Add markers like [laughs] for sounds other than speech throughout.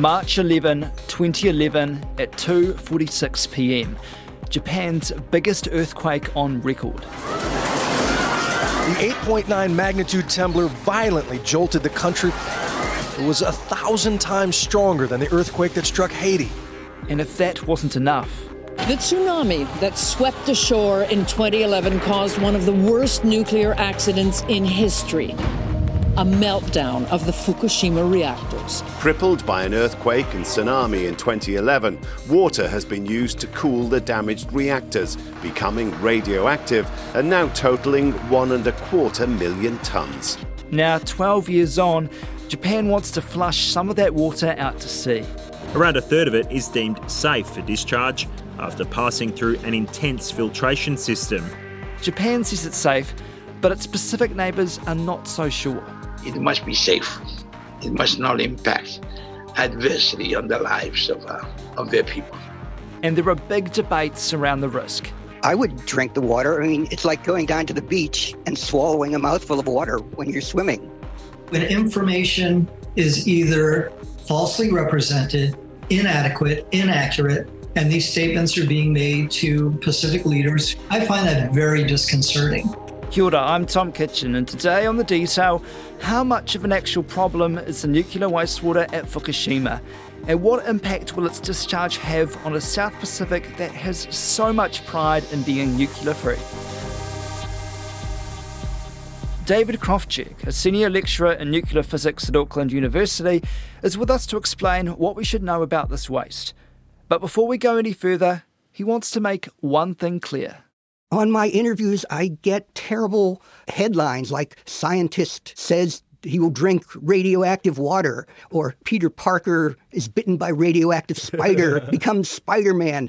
March 11, 2011 at 2:46 p.m. Japan's biggest earthquake on record. The 8.9 magnitude trembler violently jolted the country. It was a thousand times stronger than the earthquake that struck Haiti. And if that wasn't enough, the tsunami that swept ashore in 2011 caused one of the worst nuclear accidents in history a meltdown of the Fukushima reactors. Crippled by an earthquake and tsunami in 2011, water has been used to cool the damaged reactors, becoming radioactive and now totaling one and a quarter million tons. Now, 12 years on, Japan wants to flush some of that water out to sea. Around a third of it is deemed safe for discharge after passing through an intense filtration system. Japan says it's safe, but its Pacific neighbours are not so sure it must be safe. It must not impact adversely on the lives of, uh, of their people. And there are big debates around the risk. I would drink the water. I mean, it's like going down to the beach and swallowing a mouthful of water when you're swimming. When information is either falsely represented, inadequate, inaccurate, and these statements are being made to Pacific leaders, I find that very disconcerting. Kia ora, I'm Tom Kitchen, and today on The Detail, how much of an actual problem is the nuclear wastewater at Fukushima? And what impact will its discharge have on a South Pacific that has so much pride in being nuclear free? David Krofcheck, a senior lecturer in nuclear physics at Auckland University, is with us to explain what we should know about this waste. But before we go any further, he wants to make one thing clear. On my interviews, I get terrible headlines like scientist says he will drink radioactive water, or Peter Parker is bitten by radioactive spider, [laughs] becomes Spider Man.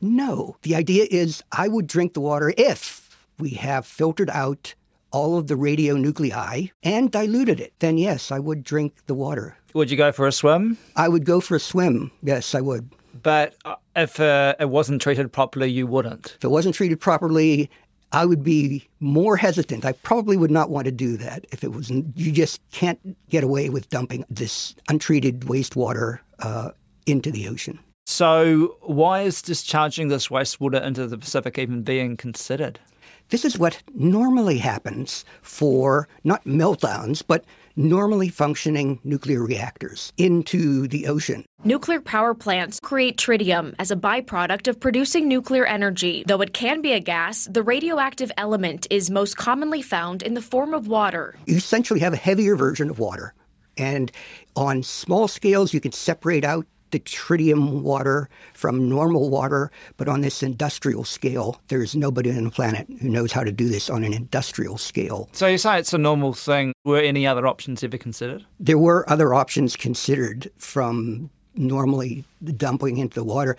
No, the idea is I would drink the water if we have filtered out all of the radionuclei and diluted it. Then, yes, I would drink the water. Would you go for a swim? I would go for a swim. Yes, I would. But uh, if uh, it wasn't treated properly, you wouldn't. If it wasn't treated properly, I would be more hesitant. I probably would not want to do that if it was. You just can't get away with dumping this untreated wastewater uh, into the ocean. So, why is discharging this wastewater into the Pacific even being considered? This is what normally happens for not meltdowns, but normally functioning nuclear reactors into the ocean. Nuclear power plants create tritium as a byproduct of producing nuclear energy. Though it can be a gas, the radioactive element is most commonly found in the form of water. You essentially have a heavier version of water. And on small scales, you can separate out the tritium water from normal water, but on this industrial scale, there's nobody on the planet who knows how to do this on an industrial scale. So you say it's a normal thing. Were any other options ever considered? There were other options considered from normally dumping into the water.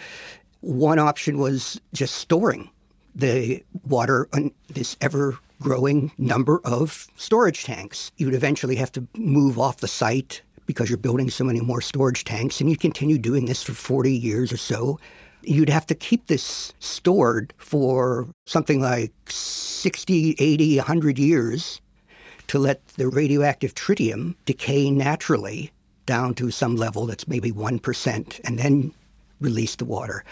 One option was just storing the water in this ever growing number of storage tanks. You would eventually have to move off the site because you're building so many more storage tanks and you continue doing this for 40 years or so, you'd have to keep this stored for something like 60, 80, 100 years to let the radioactive tritium decay naturally down to some level that's maybe 1% and then release the water.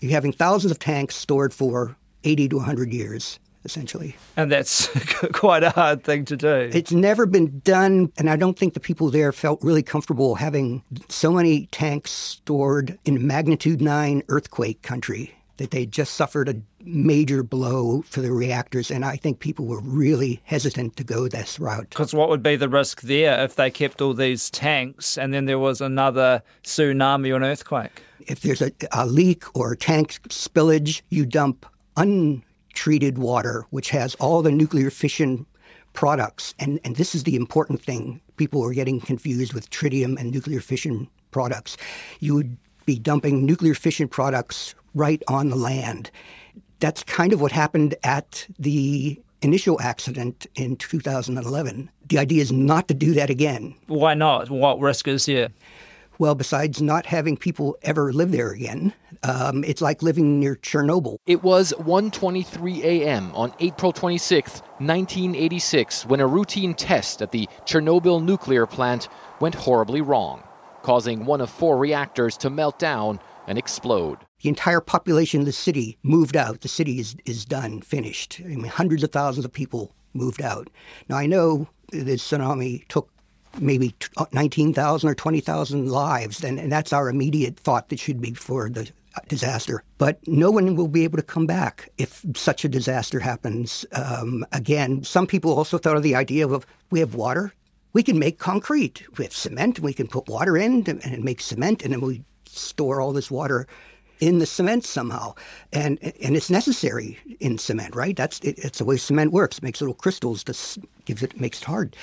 You're having thousands of tanks stored for 80 to 100 years essentially. And that's [laughs] quite a hard thing to do. It's never been done, and I don't think the people there felt really comfortable having so many tanks stored in magnitude 9 earthquake country that they just suffered a major blow for the reactors, and I think people were really hesitant to go this route. Because what would be the risk there if they kept all these tanks and then there was another tsunami or an earthquake? If there's a, a leak or a tank spillage, you dump un treated water, which has all the nuclear fission products. And, and this is the important thing. People are getting confused with tritium and nuclear fission products. You would be dumping nuclear fission products right on the land. That's kind of what happened at the initial accident in 2011. The idea is not to do that again. Why not? What risk is here? Well, besides not having people ever live there again, um, it's like living near Chernobyl. It was 1:23 a.m. on April 26, 1986, when a routine test at the Chernobyl nuclear plant went horribly wrong. causing one of four reactors to melt down and explode. The entire population of the city moved out. The city is, is done, finished. I mean, hundreds of thousands of people moved out. Now, I know the tsunami took maybe uh, 19,000 or 20,000 lives, and, and that's our immediate thought that should be for the disaster. But no one will be able to come back if such a disaster happens um, again. Some people also thought of the idea of we have water, we can make concrete. We have cement, we can put water in and make cement, and then we store all this water in the cement somehow, and and it's necessary in cement, right? That's it, it's the way cement works. It makes little crystals, to gives it makes it hard.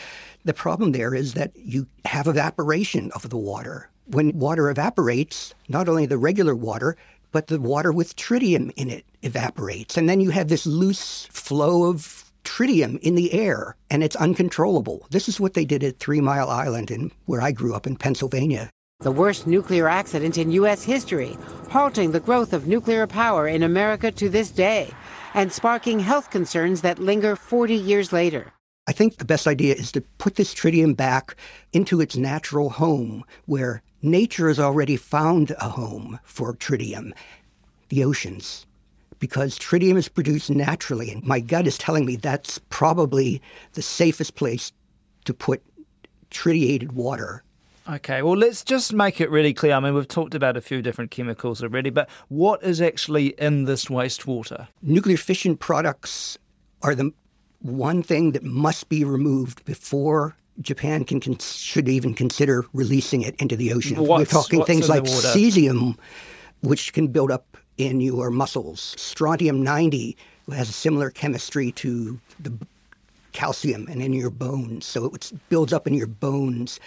The problem there is that you have evaporation of the water. When water evaporates, not only the regular water, but the water with tritium in it evaporates, and then you have this loose flow of tritium in the air, and it's uncontrollable. This is what they did at Three Mile Island, in where I grew up in Pennsylvania the worst nuclear accident in U.S. history, halting the growth of nuclear power in America to this day, and sparking health concerns that linger 40 years later. I think the best idea is to put this tritium back into its natural home, where nature has already found a home for tritium the oceans. Because tritium is produced naturally, and my gut is telling me that's probably the safest place to put tritiated water Okay, well, let's just make it really clear. I mean, we've talked about a few different chemicals already, but what is actually in this wastewater? Nuclear fission products are the one thing that must be removed before Japan can, can should even consider releasing it into the ocean. What's, We're talking things like cesium, which can build up in your muscles. Strontium 90 has a similar chemistry to the calcium and in your bones. So it builds up in your bones.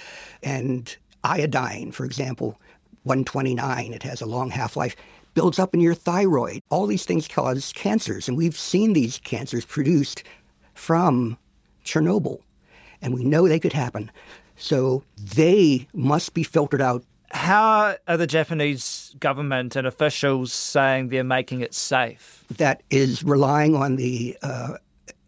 And iodine, for example, 129, it has a long half life, builds up in your thyroid. All these things cause cancers. And we've seen these cancers produced from Chernobyl. And we know they could happen. So they must be filtered out how are the Japanese government and officials saying they're making it safe? That is relying on the uh,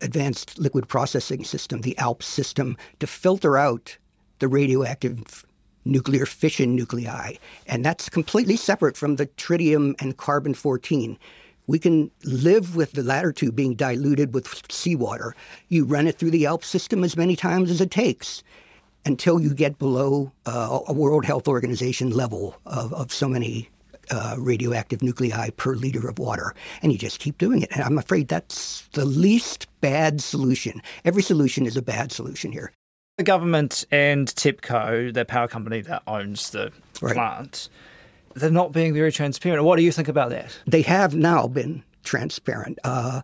advanced liquid processing system, the ALPS system, to filter out the radioactive nuclear fission nuclei. And that's completely separate from the tritium and carbon 14. We can live with the latter two being diluted with seawater. You run it through the ALPS system as many times as it takes until you get below uh, a World Health Organization level of, of so many uh, radioactive nuclei per liter of water. And you just keep doing it. And I'm afraid that's the least bad solution. Every solution is a bad solution here. The government and TEPCO, the power company that owns the right. plant, they're not being very transparent. What do you think about that? They have now been transparent. Uh,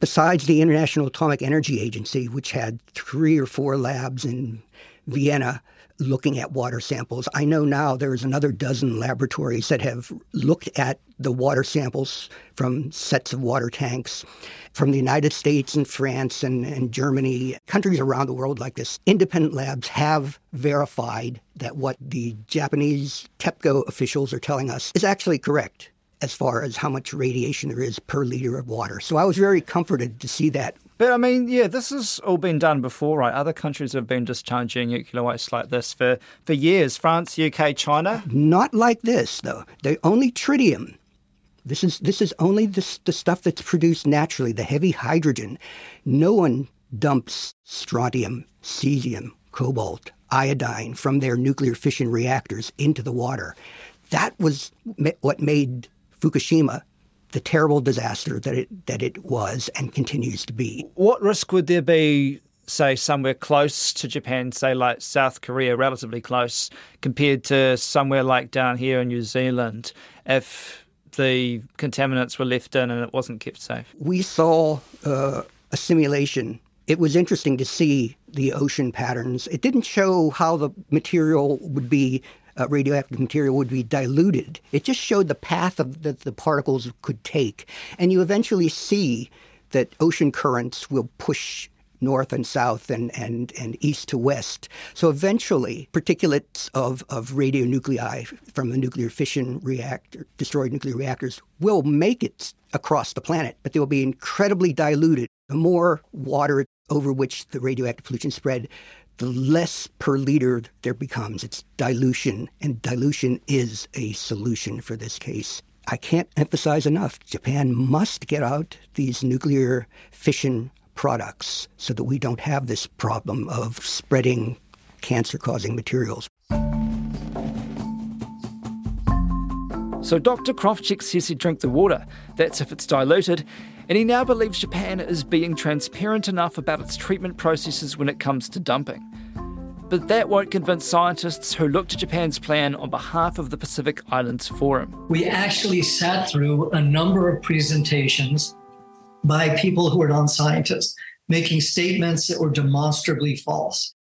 besides the International Atomic Energy Agency, which had three or four labs in Vienna, looking at water samples. I know now there's another dozen laboratories that have looked at the water samples from sets of water tanks from the United States and France and, and Germany, countries around the world like this. Independent labs have verified that what the Japanese TEPCO officials are telling us is actually correct as far as how much radiation there is per liter of water. So I was very comforted to see that but I mean, yeah, this has all been done before, right? Other countries have been discharging nuclear waste like this for, for years. France, UK, China. Not like this, though. They only tritium. This is this is only the, the stuff that's produced naturally, the heavy hydrogen. No one dumps strontium, cesium, cobalt, iodine from their nuclear fission reactors into the water. That was what made Fukushima the terrible disaster that it that it was and continues to be. What risk would there be, say, somewhere close to Japan, say like South Korea, relatively close, compared to somewhere like down here in New Zealand, if the contaminants were left in and it wasn't kept safe? We saw uh, a simulation. It was interesting to see the ocean patterns. It didn't show how the material would be uh, radioactive material would be diluted. It just showed the path of that the particles could take, and you eventually see that ocean currents will push north and south and, and, and east to west. So eventually, particulates of, of radionuclei from the nuclear fission reactor, destroyed nuclear reactors, will make it across the planet, but they will be incredibly diluted. The more water over which the radioactive pollution spread, the less per liter there becomes. It's dilution, and dilution is a solution for this case. I can't emphasize enough Japan must get out these nuclear fission products so that we don't have this problem of spreading cancer causing materials. So Dr. Krofcheck says he drink the water. That's if it's diluted. And he now believes Japan is being transparent enough about its treatment processes when it comes to dumping. But that won't convince scientists who looked at Japan's plan on behalf of the Pacific Islands Forum. We actually sat through a number of presentations by people who are non scientists, making statements that were demonstrably false.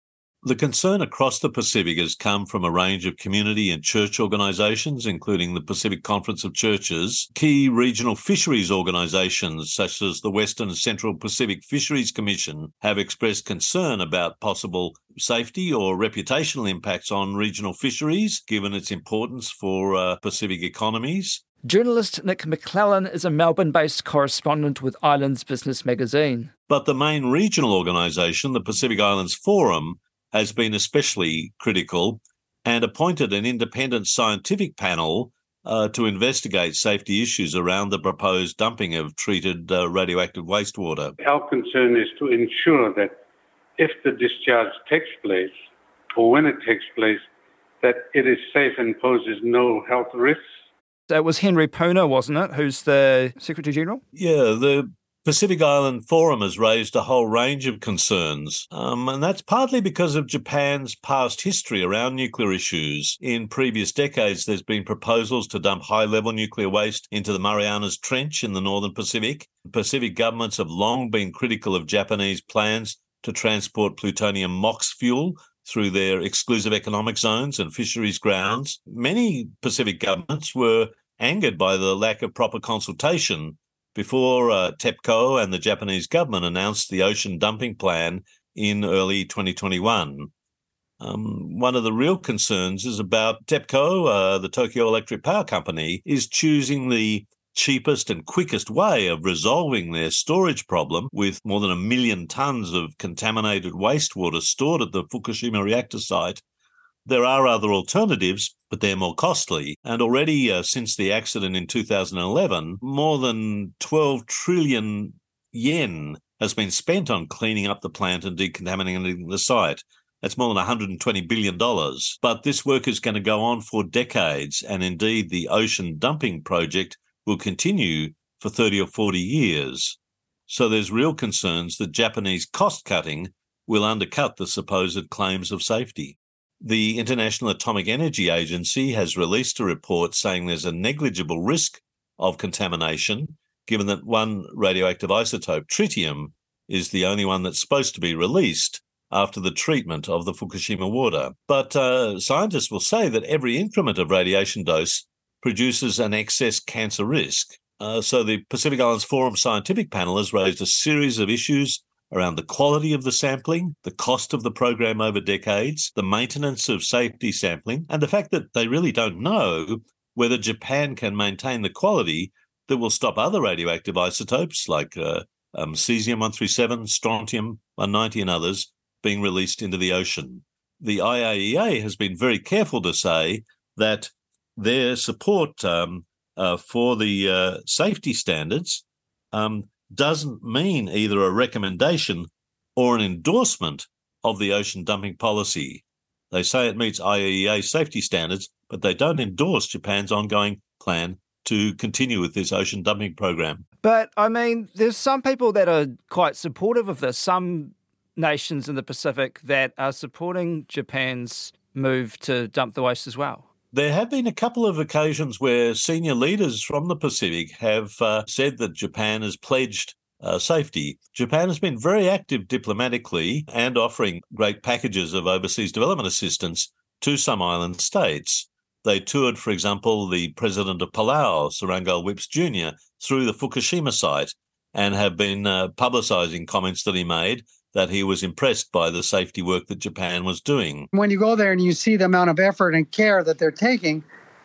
The concern across the Pacific has come from a range of community and church organisations, including the Pacific Conference of Churches, key regional fisheries organisations such as the Western and Central Pacific Fisheries Commission have expressed concern about possible safety or reputational impacts on regional fisheries, given its importance for uh, Pacific economies. Journalist Nic Maclellan is a Melbourne based correspondent with Islands Business magazine. But the main regional organisation, the Pacific Islands Forum, has been especially critical and appointed an independent scientific panel uh, to investigate safety issues around the proposed dumping of treated uh, radioactive wastewater. Our concern is to ensure that if the discharge takes place, or when it takes place, that it is safe and poses no health risks. That was Henry Puna, wasn't it? Who's the Secretary General? Yeah, the Pacific Island Forum has raised a whole range of concerns, um, and that's partly because of Japan's past history around nuclear issues. In previous decades, there's been proposals to dump high level nuclear waste into the Marianas Trench in the northern Pacific. Pacific governments have long been critical of Japanese plans to transport plutonium MOX fuel through their exclusive economic zones and fisheries grounds. Many Pacific governments were angered by the lack of proper consultation before uh, TEPCO and the Japanese government announced the ocean dumping plan in early 2021. Um, one of the real concerns is about TEPCO, uh, the Tokyo Electric Power Company, is choosing the cheapest and quickest way of resolving their storage problem with more than a million tons of contaminated wastewater stored at the Fukushima reactor site there are other alternatives, but they're more costly. And already uh, since the accident in 2011, more than 12 trillion yen has been spent on cleaning up the plant and decontaminating the site. That's more than $120 billion. But this work is going to go on for decades. And indeed, the ocean dumping project will continue for 30 or 40 years. So there's real concerns that Japanese cost cutting will undercut the supposed claims of safety. The International Atomic Energy Agency has released a report saying there's a negligible risk of contamination, given that one radioactive isotope, tritium, is the only one that's supposed to be released after the treatment of the Fukushima water. But uh, scientists will say that every increment of radiation dose produces an excess cancer risk. Uh, so the Pacific Islands Forum Scientific Panel has raised a series of issues around the quality of the sampling, the cost of the program over decades, the maintenance of safety sampling, and the fact that they really don't know whether Japan can maintain the quality that will stop other radioactive isotopes like uh, um, cesium 137, strontium 190, and others being released into the ocean. The IAEA has been very careful to say that their support um, uh, for the uh, safety standards um, doesn't mean either a recommendation or an endorsement of the ocean dumping policy. They say it meets IAEA safety standards, but they don't endorse Japan's ongoing plan to continue with this ocean dumping program. But I mean, there's some people that are quite supportive of this, some nations in the Pacific that are supporting Japan's move to dump the waste as well. There have been a couple of occasions where senior leaders from the Pacific have uh, said that Japan has pledged uh, safety. Japan has been very active diplomatically and offering great packages of overseas development assistance to some island states. They toured, for example, the president of Palau, Surangel Whipps Jr., through the Fukushima site and have been uh, publicizing comments that he made that he was impressed by the safety work that Japan was doing. When you go there and you see the amount of effort and care that they're taking,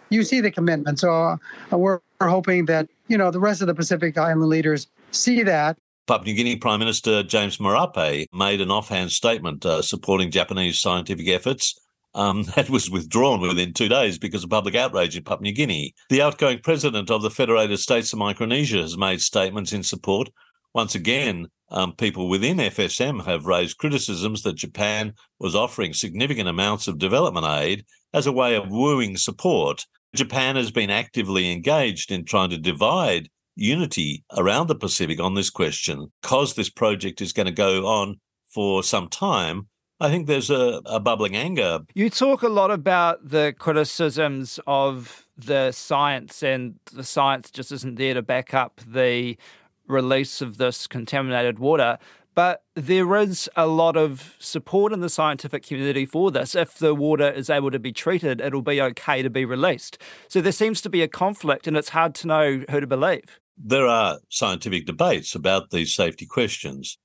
you see the commitment. So uh, we're hoping that, you know, the rest of the Pacific Island leaders see that Papua New Guinea Prime Minister James Marape made an offhand statement uh, supporting Japanese scientific efforts. Um, [laughs] that was withdrawn within two days because of public outrage in Papua New Guinea. The outgoing president of the Federated States of Micronesia has made statements in support. Once again, um, people within FSM have raised criticisms that Japan was offering significant amounts of development aid as a way of wooing support. Japan has been actively engaged in trying to divide unity around the Pacific on this question. Because this project is going to go on for some time, I think there's a, a bubbling anger. You talk a lot about the criticisms of the science, and the science just isn't there to back up the release of this contaminated water. But there is a lot of support in the scientific community for this. If the water is able to be treated, it'll be okay to be released. So there seems to be a conflict, and it's hard to know who to believe. There are scientific debates about these safety questions,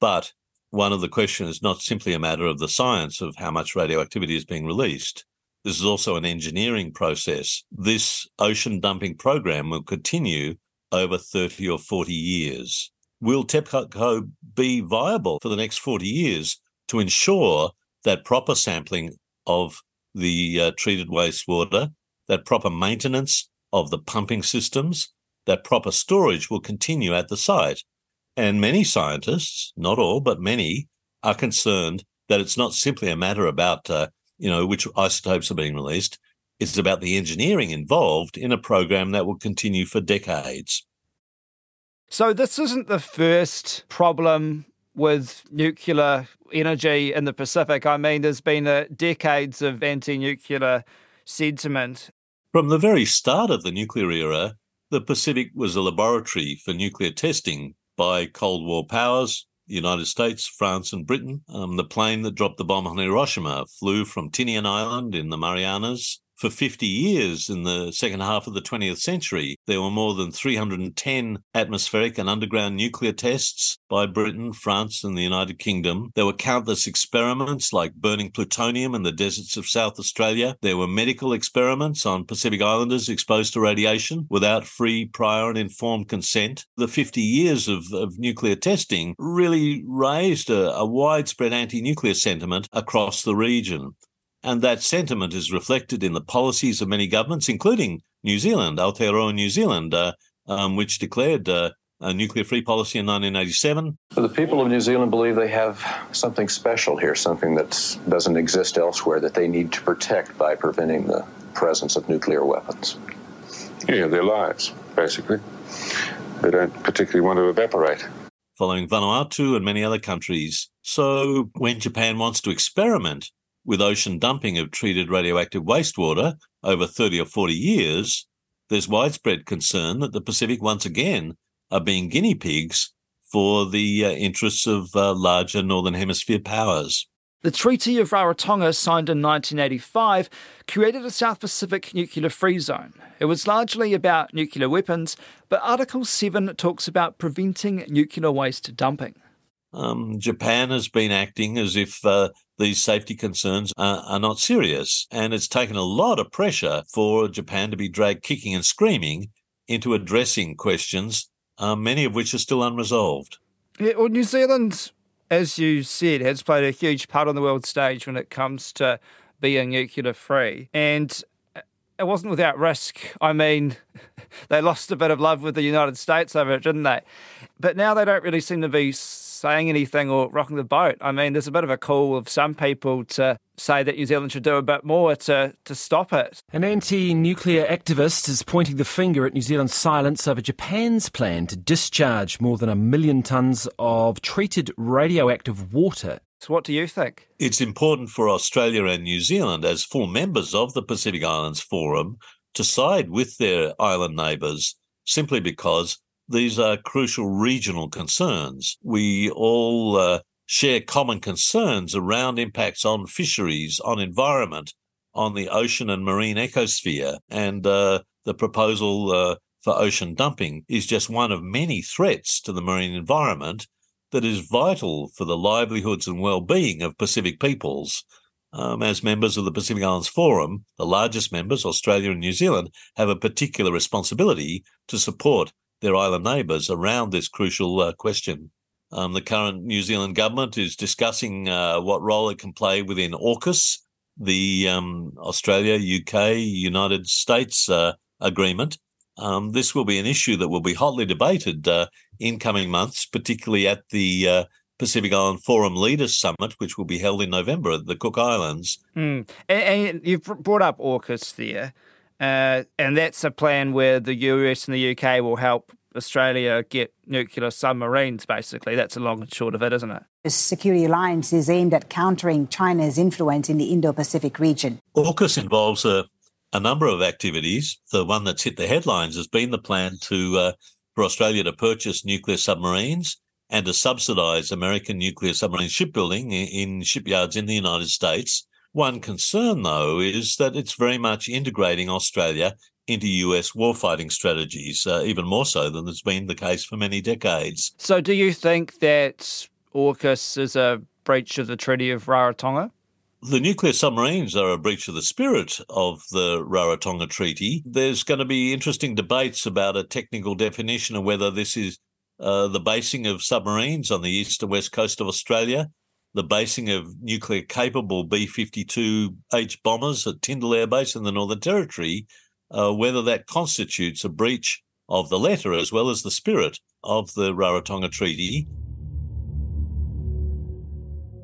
but one of the questions is not simply a matter of the science of how much radioactivity is being released. This is also an engineering process. This ocean dumping program will continue over 30 or 40 years. Will TEPCO be viable for the next 40 years to ensure that proper sampling of the uh, treated wastewater, that proper maintenance of the pumping systems, that proper storage will continue at the site? And many scientists, not all, but many, are concerned that it's not simply a matter about, uh, you know, which isotopes are being released. It's about the engineering involved in a program that will continue for decades. So, this isn't the first problem with nuclear energy in the Pacific. I mean, there's been uh, decades of anti nuclear sentiment. From the very start of the nuclear era, the Pacific was a laboratory for nuclear testing by Cold War powers, the United States, France, and Britain. Um, the plane that dropped the bomb on Hiroshima flew from Tinian Island in the Marianas for 50 years in the second half of the 20th century. There were more than 310 atmospheric and underground nuclear tests by Britain, France, and the United Kingdom. There were countless experiments like burning plutonium in the deserts of South Australia. There were medical experiments on Pacific Islanders exposed to radiation without free, prior, and informed consent. The 50 years of, of nuclear testing really raised a, a widespread anti nuclear sentiment across the region. And that sentiment is reflected in the policies of many governments, including New Zealand, Aotearoa New Zealand, uh, um, which declared uh, a nuclear free policy in 1987. The people of New Zealand believe they have something special here, something that doesn't exist elsewhere that they need to protect by preventing the presence of nuclear weapons. Yeah, their lives, basically. They don't particularly want to evaporate. Following Vanuatu and many other countries. So when Japan wants to experiment with ocean dumping of treated radioactive wastewater over 30 or 40 years, there's widespread concern that the Pacific once again are being guinea pigs for the uh, interests of uh, larger Northern Hemisphere powers. The Treaty of Rarotonga, signed in 1985, created a South Pacific nuclear free zone. It was largely about nuclear weapons, but Article 7 talks about preventing nuclear waste dumping. Um, Japan has been acting as if uh, these safety concerns are, are, not serious. And it's taken a lot of pressure for Japan to be dragged kicking and screaming into addressing questions, uh, many of which are still unresolved. Yeah, well, New Zealand, as you said, has played a huge part on the world stage when it comes to being nuclear free. And it wasn't without risk. I mean, [laughs] they lost a bit of love with the United States over it, didn't they? But now they don't really seem to be saying anything or rocking the boat. I mean, there's a bit of a call of some people to say that New Zealand should do a bit more to, to stop it. An anti nuclear activist is pointing the finger at New Zealand's silence over Japan's plan to discharge more than a million tonnes of treated radioactive water. So, what do you think? It's important for Australia and New Zealand, as full members of the Pacific Islands Forum, to side with their island neighbours simply because these are crucial regional concerns. We all uh, share common concerns around impacts on fisheries, on environment, on the ocean and marine ecosphere. And uh, the proposal uh, for ocean dumping is just one of many threats to the marine environment that is vital for the livelihoods and well-being of Pacific peoples. Um, as members of the Pacific Islands Forum, the largest members, Australia and New Zealand, have a particular responsibility to support their island neighbours around this crucial uh, question. Um, the current New Zealand government is discussing uh, what role it can play within AUKUS, the um, Australia, UK, United States uh, agreement. Um, this will be an issue that will be hotly debated uh, in coming months, particularly at the uh, Pacific Island Forum Leaders Summit, which will be held in November at the Cook Islands. Mm. And, and, you've brought up AUKUS there, uh, and that's a plan where the US and the UK will help Australia get nuclear submarines, basically. That's the long and short of it, isn't it? The security alliance is aimed at countering China's influence in the Indo Pacific region. AUKUS involves a, a number of activities. The one that's hit the headlines has been the plan to uh, for Australia to purchase nuclear submarines and to subsidise American nuclear submarine shipbuilding in, in shipyards in the United States. One concern, though, is that it's very much integrating Australia into US warfighting strategies, uh, even more so than has been the case for many decades. So, do you think that AUKUS is a breach of the Treaty of Rarotonga? The nuclear submarines are a breach of the spirit of the Rarotonga Treaty. There's going to be interesting debates about a technical definition of whether this is uh, the basing of submarines on the east and west coast of Australia, the basing of nuclear capable B 52H bombers at Tindal Air Base in the Northern Territory, uh, whether that constitutes a breach of the letter as well as the spirit of the Rarotonga Treaty.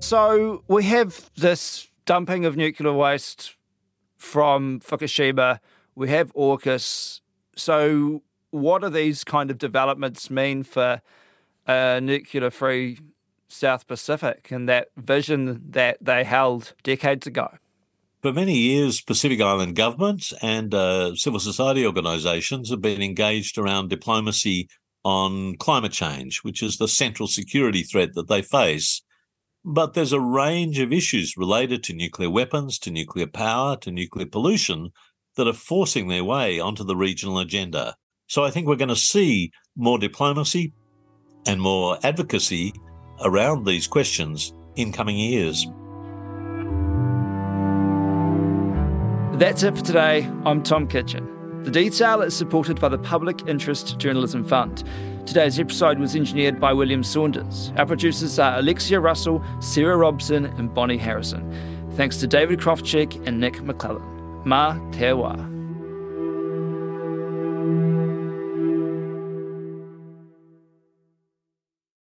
So we have this dumping of nuclear waste from Fukushima. We have AUKUS. So, what do these kind of developments mean for a nuclear free South Pacific and that vision that they held decades ago? For many years, Pacific Island governments and uh, civil society organisations have been engaged around diplomacy on climate change, which is the central security threat that they face. But there's a range of issues related to nuclear weapons, to nuclear power, to nuclear pollution that are forcing their way onto the regional agenda. So I think we're going to see more diplomacy and more advocacy around these questions in coming years. That's it for today. I'm Tom Kitchen. The detail is supported by the Public Interest Journalism Fund. Today's episode was engineered by William Saunders. Our producers are Alexia Russell, Sarah Robson, and Bonnie Harrison. Thanks to David Krofcheck and Nic Maclellan. Ma Te Wā.